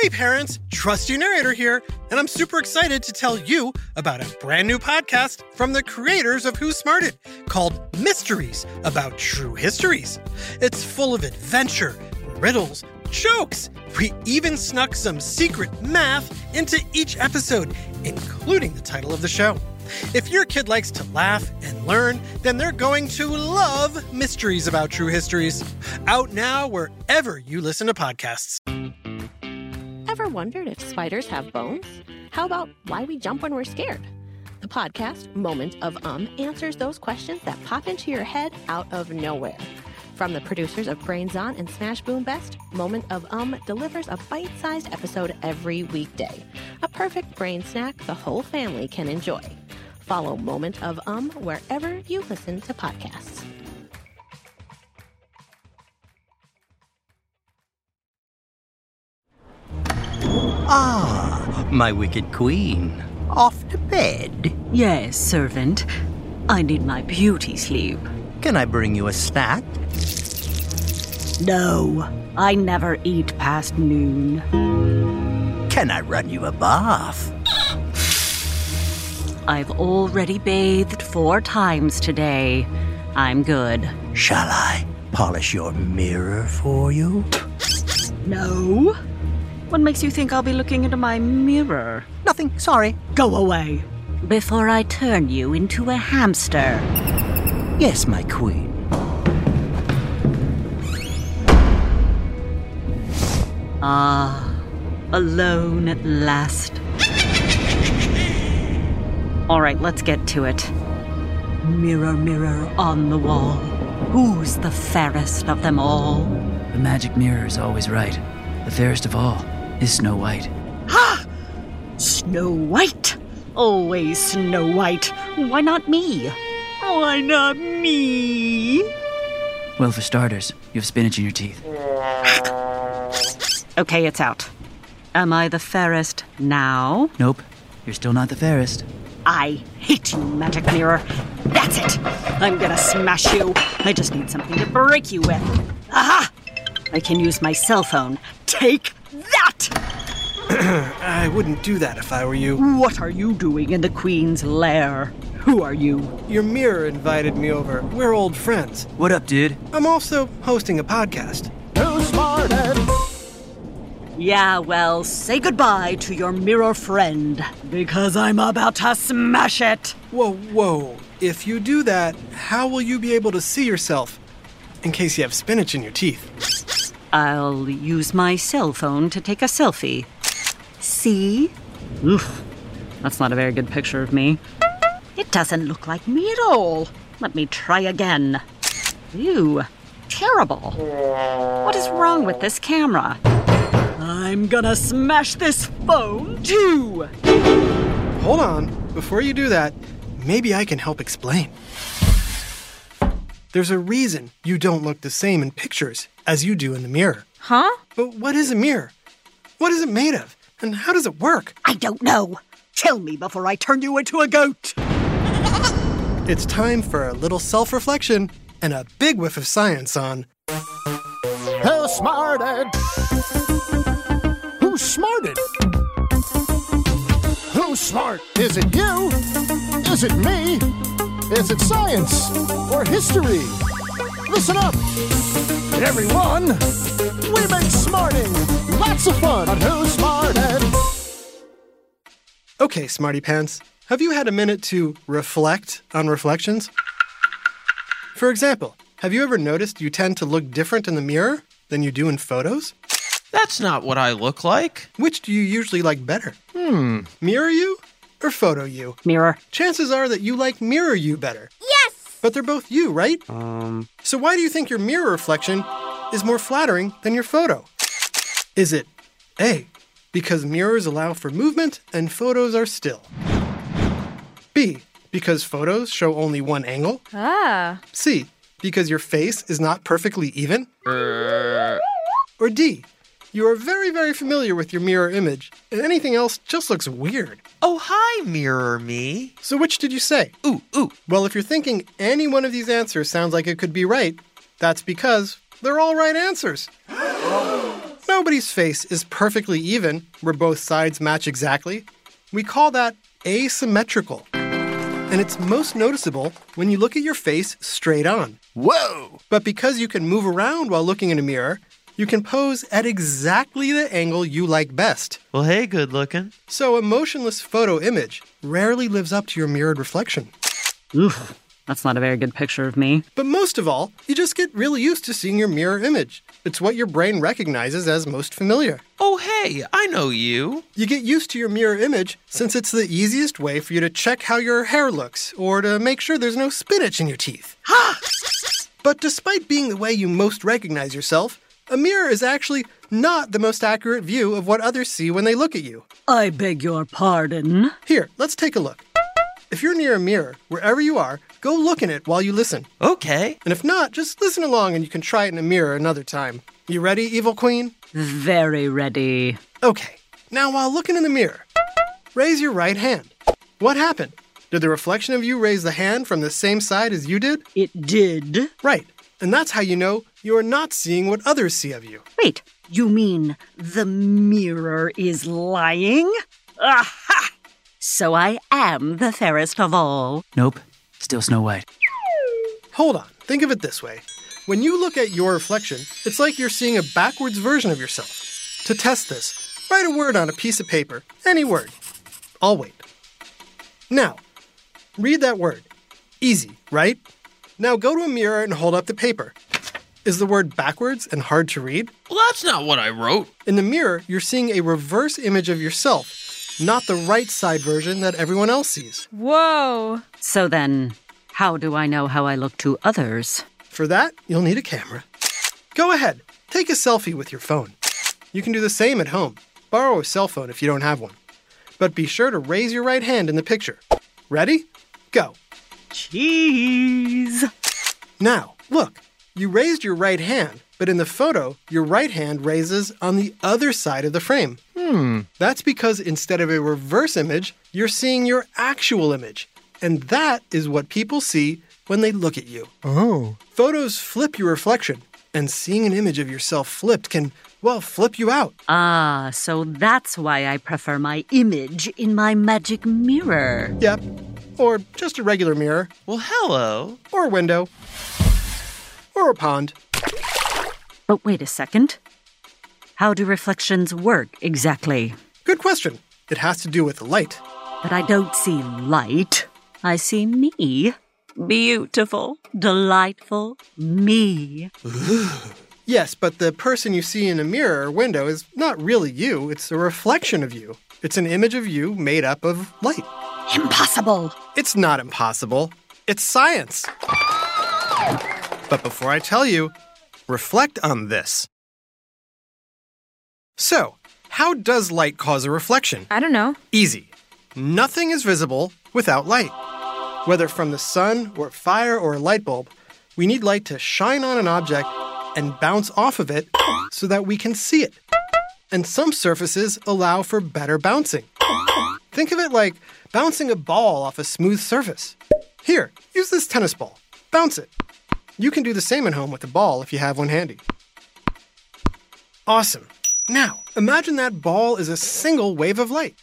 Hey parents, Trusty Narrator here, and I'm super excited to tell you about a brand new podcast from the creators of Who Smarted called Mysteries About True Histories. It's full of adventure, riddles, jokes. We even snuck some secret math into each episode, including the title of the show. If your kid likes to laugh and learn, then they're going to love Mysteries About True Histories. Out now wherever you listen to podcasts. Ever wondered if spiders have bones? How about why we jump when we're scared? The podcast, Moment of Um, answers those questions that pop into your head out of nowhere. From the producers of Brains On and Smash Boom Best, Moment of Um delivers a bite sized episode every weekday. A perfect brain snack the whole family can enjoy. Follow Moment of Um wherever you listen to podcasts. Ah, my wicked queen. Off to bed. Yes, servant. I need my beauty sleep. Can I bring you a snack? No, I never eat past noon. Can I run you a bath? I've already bathed four times today. I'm good. Shall I polish your mirror for you? No? What makes you think I'll be looking into my mirror? Nothing, sorry. Go away. Before I turn you into a hamster. Yes, my queen. Ah, alone at last. All right, let's get to it. Mirror, mirror on the wall, who's the fairest of them all? The magic mirror is always right. The fairest of all is Snow White. Ha! Snow White! Always Snow White. Why not me? Why not me? Well, for starters, you have spinach in your teeth. Okay, it's out. Am I the fairest now? Nope, you're still not the fairest. I hate you, Magic Mirror. That's it. I'm gonna smash you. I just need something to break you with. Aha! I can use my cell phone. Take that! I wouldn't do that if I were you. What are you doing in the Queen's lair? Who are you? Your mirror invited me over. We're old friends. What up, dude? I'm also hosting a podcast. Who Smarted? Yeah, well, say goodbye to your mirror friend, because I'm about to smash it. Whoa, whoa. If you do that, how will you be able to see yourself? In case you have spinach in your teeth. I'll use my cell phone to take a selfie. See? Oof, that's not a very good picture of me. It doesn't look like me at all. Let me try again. Ew, terrible. What is wrong with this camera? I'm gonna smash this phone too! Hold on. Before you do that, maybe I can help explain. There's a reason you don't look the same in pictures as you do in the mirror. Huh? But what is a mirror? What is it made of? And how does it work? I don't know. Tell me before I turn you into a goat. It's time for a little self reflection and a big whiff of science on Who smarted? Who smarted? Who's smart? Is it you? Is it me? Is it science or history? Listen up, everyone. We make smarting lots of fun on Who Smarted. Okay, Smarty Pants, have you had a minute to reflect on reflections? For example, have you ever noticed you tend to look different in the mirror than you do in photos? That's not what I look like. Which do you usually like better? Hmm, mirror you or photo you? Mirror. Chances are that you like mirror you better. Yes! But they're both you, right? Um, So why do you think your mirror reflection is more flattering than your photo? Is it A, because mirrors allow for movement and photos are still? B, because photos show only one angle? Ah. C, because your face is not perfectly even? er, Or D, you are very, very familiar with your mirror image, and anything else just looks weird. oh, hi, mirror me. So which did you say? Ooh, ooh. Well, if you're thinking any one of these answers sounds like it could be right, that's because they're all right answers. Nobody's face is perfectly even, where both sides match exactly. We call that asymmetrical. And it's most noticeable when you look at your face straight on. Whoa! But because you can move around while looking in a mirror, you can pose at exactly the angle you like best. Well, hey, good looking. So a motionless photo image rarely lives up to your mirrored reflection. Oof, that's not a very good picture of me. But most of all, you just get really used to seeing your mirror image. It's what your brain recognizes as most familiar. Oh, hey, I know you. You get used to your mirror image since it's the easiest way for you to check how your hair looks or to make sure there's no spinach in your teeth. Ha! But despite being the way you most recognize yourself, a mirror is actually not the most accurate view of what others see when they look at you. I beg your pardon. Here, let's take a look. If you're near a mirror, wherever you are, go look in it while you listen. Okay. And if not, just listen along and you can try it in a mirror another time. You ready, Evil Queen? Very ready. Okay, now while looking in the mirror, raise your right hand. What happened? Did the reflection of you raise the hand from the same side as you did? It did. Right, and that's how you know you are not seeing what others see of you. Wait, you mean the mirror is lying? Aha! So I am the fairest of all. Nope. Still Snow White. Hold on, think of it this way. When you look at your reflection, it's like you're seeing a backwards version of yourself. To test this, write a word on a piece of paper, any word. I'll wait. Now, read that word. Easy, right? Now go to a mirror and hold up the paper. Is the word backwards and hard to read? Well, that's not what I wrote. In the mirror, you're seeing a reverse image of yourself, not the right side version that everyone else sees. Whoa. So then, how do I know how I look to others? For that, you'll need a camera. Go ahead, take a selfie with your phone. You can do the same at home. Borrow a cell phone if you don't have one. But be sure to raise your right hand in the picture. Ready? Go. Cheese! Now, look, you raised your right hand, but in the photo, your right hand raises on the other side of the frame. Hmm. That's because instead of a reverse image, you're seeing your actual image. And that is what people see when they look at you. Oh. Photos flip your reflection, and seeing an image of yourself flipped can, well, flip you out. Ah, so that's why I prefer my image in my magic mirror. Yep. Or just a regular mirror, Well, hello. or a window, or a pond. But wait a second. How do reflections work exactly? Good question. It has to do with light. But I don't see light. I see me. Beautiful, delightful me. Yes, but the person you see in a mirror or window is not really you, it's a reflection of you. It's an image of you made up of light. Impossible. It's not impossible, it's science. But before I tell you, reflect on this. So, how does light cause a reflection? I don't know. Easy. Nothing is visible without light. Whether from the sun or fire or a light bulb, we need light to shine on an object and bounce off of it so that we can see it. And some surfaces allow for better bouncing. Think of it like bouncing a ball off a smooth surface. Here, use this tennis ball. Bounce it. You can do the same at home with a ball if you have one handy. Awesome. Now, imagine that ball is a single wave of light.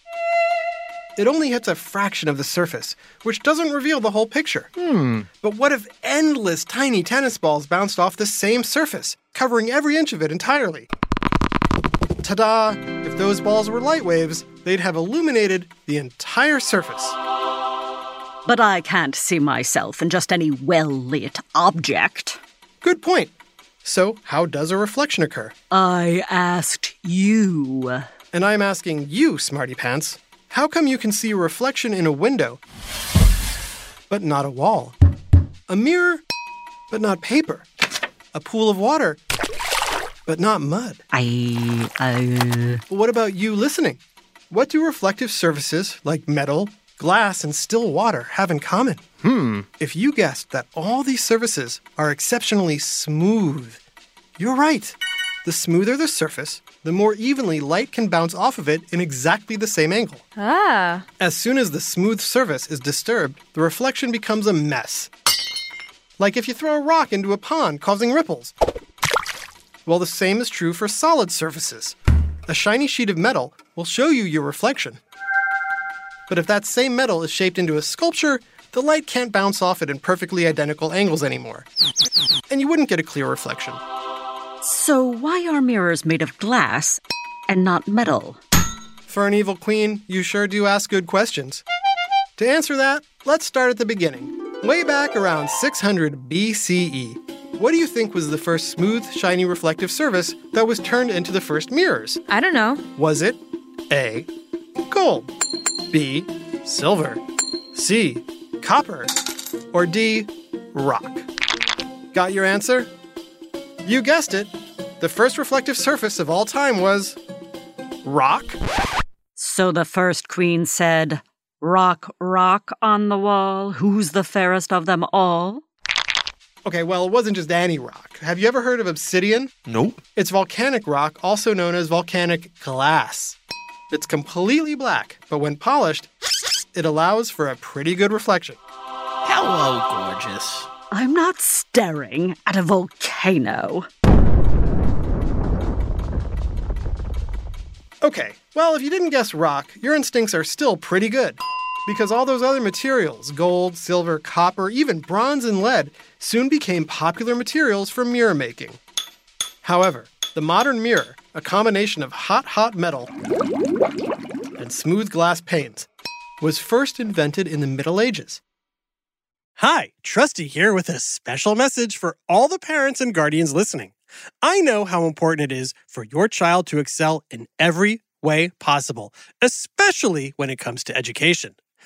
It only hits a fraction of the surface, which doesn't reveal the whole picture. Hmm. But what if endless tiny tennis balls bounced off the same surface, covering every inch of it entirely? Ta da! If those balls were light waves, they'd have illuminated the entire surface. But I can't see myself in just any well lit object. Good point. So, how does a reflection occur? I asked you. And I'm asking you, Smarty Pants, how come you can see a reflection in a window, but not a wall? A mirror, but not paper? A pool of water, but not mud? I. I. What about you listening? What do reflective surfaces like metal, glass, and still water have in common? Hmm. If you guessed that all these surfaces are exceptionally smooth, you're right. The smoother the surface, the more evenly light can bounce off of it in exactly the same angle. Ah. As soon as the smooth surface is disturbed, the reflection becomes a mess. Like if you throw a rock into a pond, causing ripples. Well, the same is true for solid surfaces. A shiny sheet of metal will show you your reflection. But if that same metal is shaped into a sculpture, the light can't bounce off it in perfectly identical angles anymore. And you wouldn't get a clear reflection. So, why are mirrors made of glass and not metal? For an evil queen, you sure do ask good questions. To answer that, let's start at the beginning. Way back around 600 BCE, what do you think was the first smooth, shiny reflective surface that was turned into the first mirrors? I don't know. Was it A. Gold, B. Silver, C. Copper, or D. Rock? Got your answer? You guessed it. The first reflective surface of all time was rock. So the first queen said, Rock, rock on the wall, who's the fairest of them all? Okay, well, it wasn't just any rock. Have you ever heard of obsidian? Nope. It's volcanic rock, also known as volcanic glass. It's completely black, but when polished, it allows for a pretty good reflection. Hello, gorgeous. I'm not staring at a volcano. Okay, well, if you didn't guess rock, your instincts are still pretty good. Because all those other materials, gold, silver, copper, even bronze and lead, soon became popular materials for mirror making. However, the modern mirror, a combination of hot, hot metal and smooth glass panes, was first invented in the Middle Ages. Hi, Trusty here with a special message for all the parents and guardians listening. I know how important it is for your child to excel in every way possible, especially when it comes to education.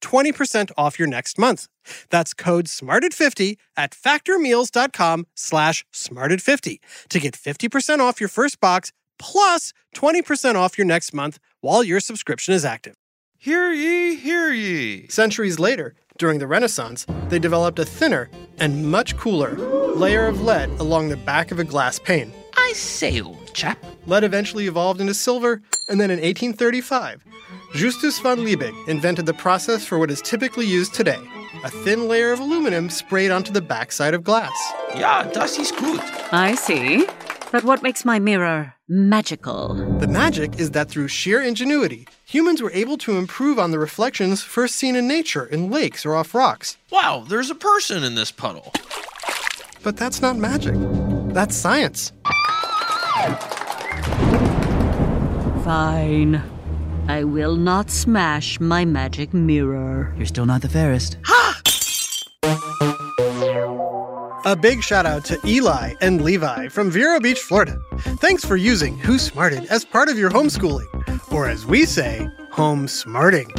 20% off your next month. That's code SMARTED50 at factormeals.com slash SMARTED50 to get 50% off your first box plus 20% off your next month while your subscription is active. Hear ye, hear ye. Centuries later, during the Renaissance, they developed a thinner and much cooler layer of lead along the back of a glass pane. I say, old chap. Lead eventually evolved into silver, and then in 1835, Justus von Liebig invented the process for what is typically used today a thin layer of aluminum sprayed onto the backside of glass. Yeah, das ist gut. I see. But what makes my mirror magical? The magic is that through sheer ingenuity, humans were able to improve on the reflections first seen in nature, in lakes or off rocks. Wow, there's a person in this puddle. But that's not magic, that's science. Fine. I will not smash my magic mirror. You're still not the fairest. Ha! A big shout out to Eli and Levi from Vero Beach, Florida. Thanks for using Who Smarted as part of your homeschooling, or as we say, home smarting.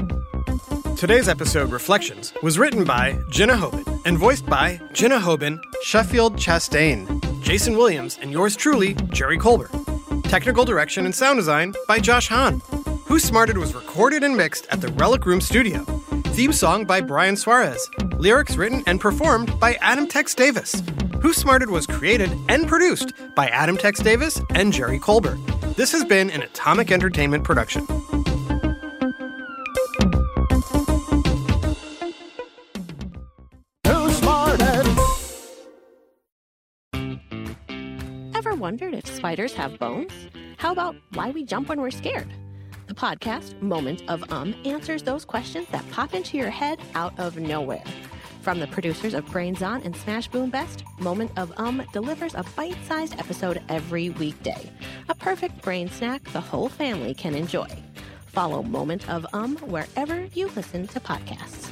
Today's episode, Reflections, was written by Jenna Hoban and voiced by Jenna Hoban, Sheffield Chastain, Jason Williams, and yours truly, Jerry Colbert. Technical direction and sound design by Josh Hahn. Who Smarted was recorded and mixed at the Relic Room Studio. Theme song by Brian Suarez. Lyrics written and performed by Adam Tex Davis. Who Smarted was created and produced by Adam Tex Davis and Jerry Colbert. This has been an Atomic Entertainment production. Who smarted? Ever wondered if spiders have bones? How about why we jump when we're scared? The podcast, Moment of Um, answers those questions that pop into your head out of nowhere. From the producers of Brains On and Smash Boom Best, Moment of Um delivers a bite sized episode every weekday. A perfect brain snack the whole family can enjoy. Follow Moment of Um wherever you listen to podcasts.